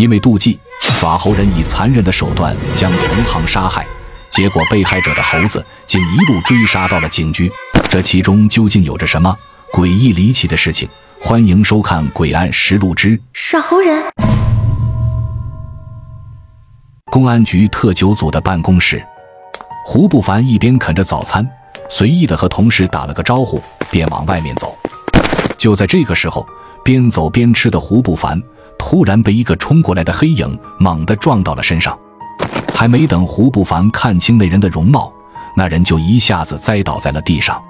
因为妒忌，耍猴人以残忍的手段将同行杀害，结果被害者的猴子竟一路追杀到了警局。这其中究竟有着什么诡异离奇的事情？欢迎收看《诡案实录之耍猴人》。公安局特九组的办公室，胡不凡一边啃着早餐，随意的和同事打了个招呼，便往外面走。就在这个时候，边走边吃的胡不凡。突然被一个冲过来的黑影猛地撞到了身上，还没等胡不凡看清那人的容貌，那人就一下子栽倒在了地上。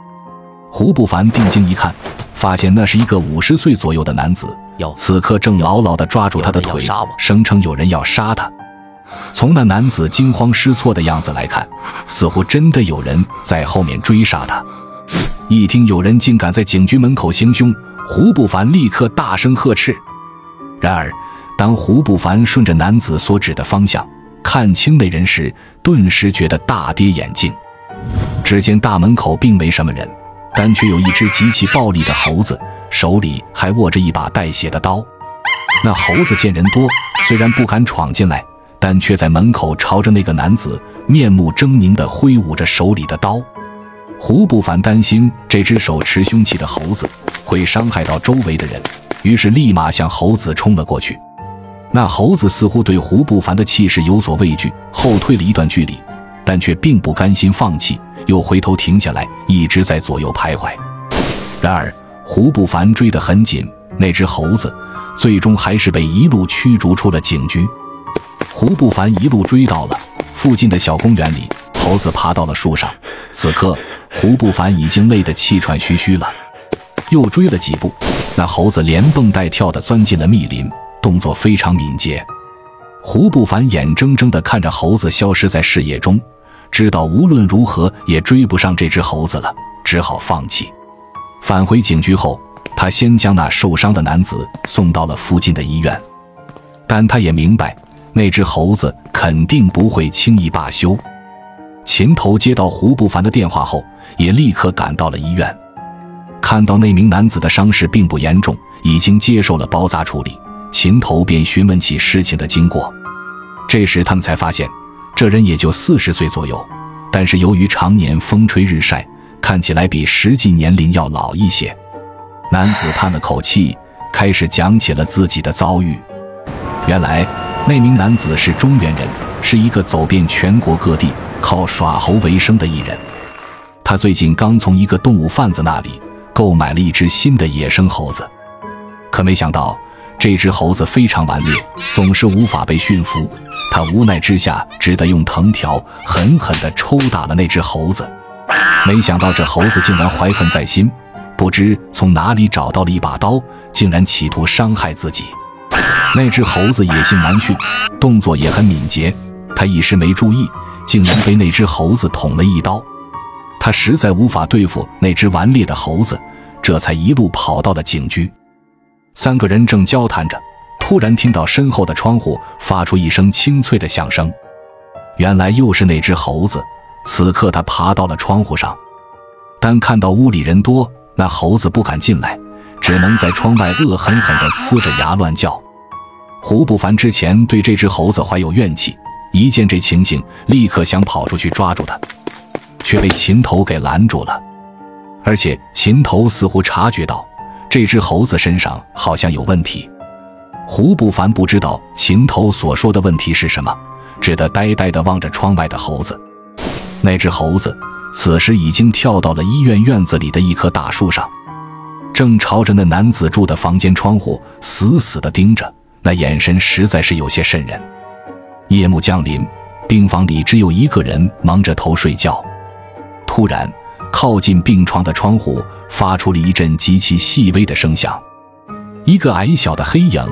胡不凡定睛一看，发现那是一个五十岁左右的男子，此刻正牢牢地抓住他的腿，声称有人要杀他。从那男子惊慌失措的样子来看，似乎真的有人在后面追杀他。一听有人竟敢在警局门口行凶，胡不凡立刻大声呵斥。然而，当胡不凡顺着男子所指的方向看清那人时，顿时觉得大跌眼镜。只见大门口并没什么人，但却有一只极其暴力的猴子，手里还握着一把带血的刀。那猴子见人多，虽然不敢闯进来，但却在门口朝着那个男子面目狰狞地挥舞着手里的刀。胡不凡担心这只手持凶器的猴子会伤害到周围的人。于是立马向猴子冲了过去，那猴子似乎对胡不凡的气势有所畏惧，后退了一段距离，但却并不甘心放弃，又回头停下来，一直在左右徘徊。然而胡不凡追得很紧，那只猴子最终还是被一路驱逐出了警局。胡不凡一路追到了附近的小公园里，猴子爬到了树上，此刻胡不凡已经累得气喘吁吁了，又追了几步。那猴子连蹦带跳地钻进了密林，动作非常敏捷。胡不凡眼睁睁地看着猴子消失在视野中，知道无论如何也追不上这只猴子了，只好放弃。返回警局后，他先将那受伤的男子送到了附近的医院，但他也明白那只猴子肯定不会轻易罢休。秦头接到胡不凡的电话后，也立刻赶到了医院。看到那名男子的伤势并不严重，已经接受了包扎处理，秦头便询问起事情的经过。这时他们才发现，这人也就四十岁左右，但是由于常年风吹日晒，看起来比实际年龄要老一些。男子叹了口气，开始讲起了自己的遭遇。原来，那名男子是中原人，是一个走遍全国各地、靠耍猴为生的艺人。他最近刚从一个动物贩子那里。购买了一只新的野生猴子，可没想到这只猴子非常顽劣，总是无法被驯服。他无奈之下，只得用藤条狠狠地抽打了那只猴子。没想到这猴子竟然怀恨在心，不知从哪里找到了一把刀，竟然企图伤害自己。那只猴子野性难驯，动作也很敏捷，他一时没注意，竟然被那只猴子捅了一刀。他实在无法对付那只顽劣的猴子。这才一路跑到了警局。三个人正交谈着，突然听到身后的窗户发出一声清脆的响声。原来又是那只猴子。此刻他爬到了窗户上，但看到屋里人多，那猴子不敢进来，只能在窗外恶狠狠地呲着牙乱叫。胡不凡之前对这只猴子怀有怨气，一见这情形，立刻想跑出去抓住它，却被秦头给拦住了。而且秦头似乎察觉到这只猴子身上好像有问题，胡不凡不知道秦头所说的问题是什么，只得呆呆地望着窗外的猴子。那只猴子此时已经跳到了医院院子里的一棵大树上，正朝着那男子住的房间窗户死死地盯着，那眼神实在是有些瘆人。夜幕降临，病房里只有一个人蒙着头睡觉，突然。靠近病床的窗户发出了一阵极其细微的声响，一个矮小的黑影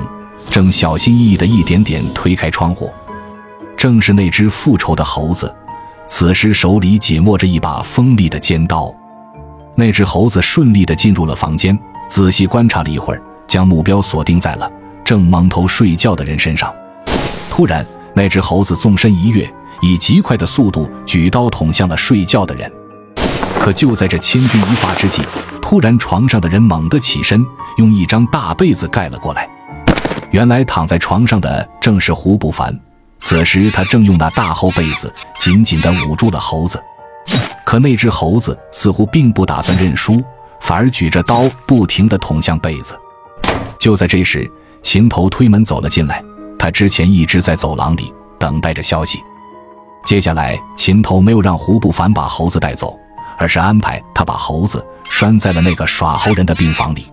正小心翼翼地一点点推开窗户，正是那只复仇的猴子，此时手里紧握着一把锋利的尖刀。那只猴子顺利地进入了房间，仔细观察了一会儿，将目标锁定在了正蒙头睡觉的人身上。突然，那只猴子纵身一跃，以极快的速度举刀捅向了睡觉的人。可就在这千钧一发之际，突然床上的人猛地起身，用一张大被子盖了过来。原来躺在床上的正是胡不凡，此时他正用那大厚被子紧紧地捂住了猴子。可那只猴子似乎并不打算认输，反而举着刀不停地捅向被子。就在这时，秦头推门走了进来，他之前一直在走廊里等待着消息。接下来，秦头没有让胡不凡把猴子带走，而是安排他把猴子拴在了那个耍猴人的病房里。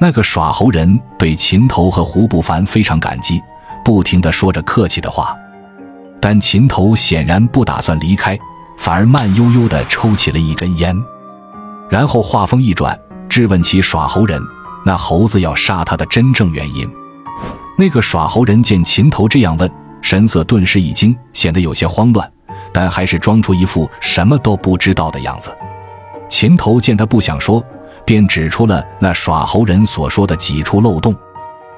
那个耍猴人对秦头和胡不凡非常感激，不停地说着客气的话。但秦头显然不打算离开，反而慢悠悠地抽起了一根烟，然后话锋一转，质问起耍猴人：“那猴子要杀他的真正原因？”那个耍猴人见秦头这样问。神色顿时一惊，显得有些慌乱，但还是装出一副什么都不知道的样子。秦头见他不想说，便指出了那耍猴人所说的几处漏洞。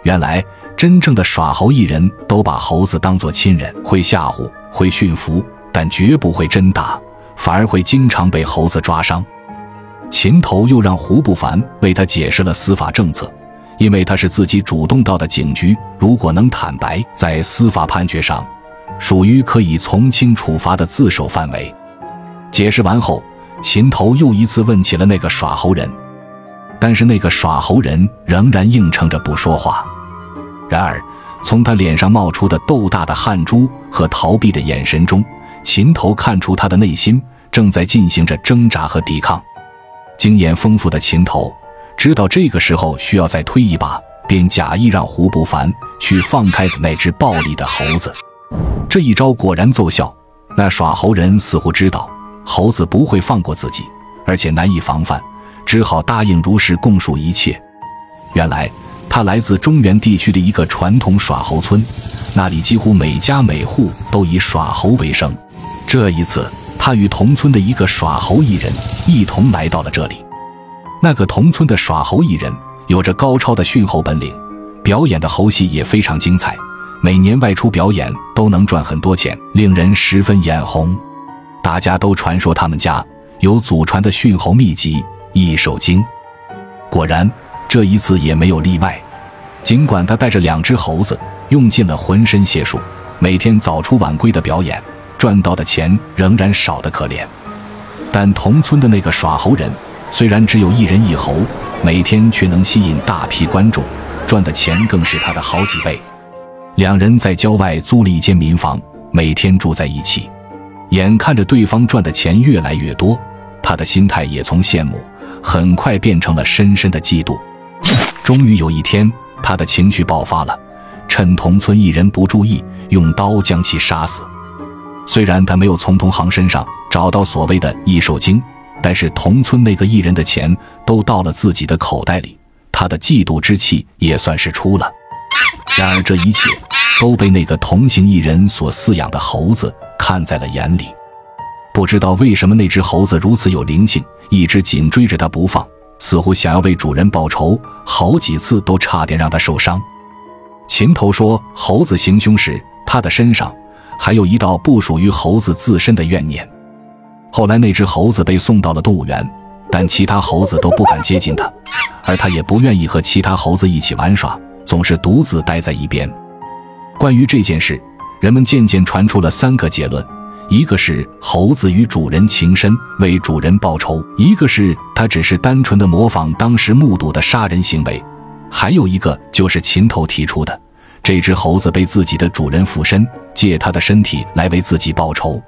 原来，真正的耍猴艺人都把猴子当作亲人，会吓唬，会驯服，但绝不会真打，反而会经常被猴子抓伤。秦头又让胡不凡为他解释了司法政策。因为他是自己主动到的警局，如果能坦白，在司法判决上，属于可以从轻处罚的自首范围。解释完后，秦头又一次问起了那个耍猴人，但是那个耍猴人仍然硬撑着不说话。然而，从他脸上冒出的豆大的汗珠和逃避的眼神中，秦头看出他的内心正在进行着挣扎和抵抗。经验丰富的秦头。知道这个时候需要再推一把，便假意让胡不凡去放开那只暴力的猴子。这一招果然奏效，那耍猴人似乎知道猴子不会放过自己，而且难以防范，只好答应如实供述一切。原来他来自中原地区的一个传统耍猴村，那里几乎每家每户都以耍猴为生。这一次，他与同村的一个耍猴艺人一同来到了这里。那个同村的耍猴艺人有着高超的驯猴本领，表演的猴戏也非常精彩，每年外出表演都能赚很多钱，令人十分眼红。大家都传说他们家有祖传的驯猴秘籍《异兽经》，果然这一次也没有例外。尽管他带着两只猴子，用尽了浑身解数，每天早出晚归的表演，赚到的钱仍然少得可怜。但同村的那个耍猴人。虽然只有一人一猴，每天却能吸引大批观众，赚的钱更是他的好几倍。两人在郊外租了一间民房，每天住在一起。眼看着对方赚的钱越来越多，他的心态也从羡慕很快变成了深深的嫉妒。终于有一天，他的情绪爆发了，趁同村一人不注意，用刀将其杀死。虽然他没有从同行身上找到所谓的异兽精。但是同村那个艺人的钱都到了自己的口袋里，他的嫉妒之气也算是出了。然而这一切都被那个同行艺人所饲养的猴子看在了眼里。不知道为什么那只猴子如此有灵性，一直紧追着他不放，似乎想要为主人报仇，好几次都差点让他受伤。琴头说，猴子行凶时，他的身上还有一道不属于猴子自身的怨念。后来，那只猴子被送到了动物园，但其他猴子都不敢接近它，而它也不愿意和其他猴子一起玩耍，总是独自待在一边。关于这件事，人们渐渐传出了三个结论：一个是猴子与主人情深，为主人报仇；一个是它只是单纯的模仿当时目睹的杀人行为；还有一个就是琴头提出的，这只猴子被自己的主人附身，借他的身体来为自己报仇。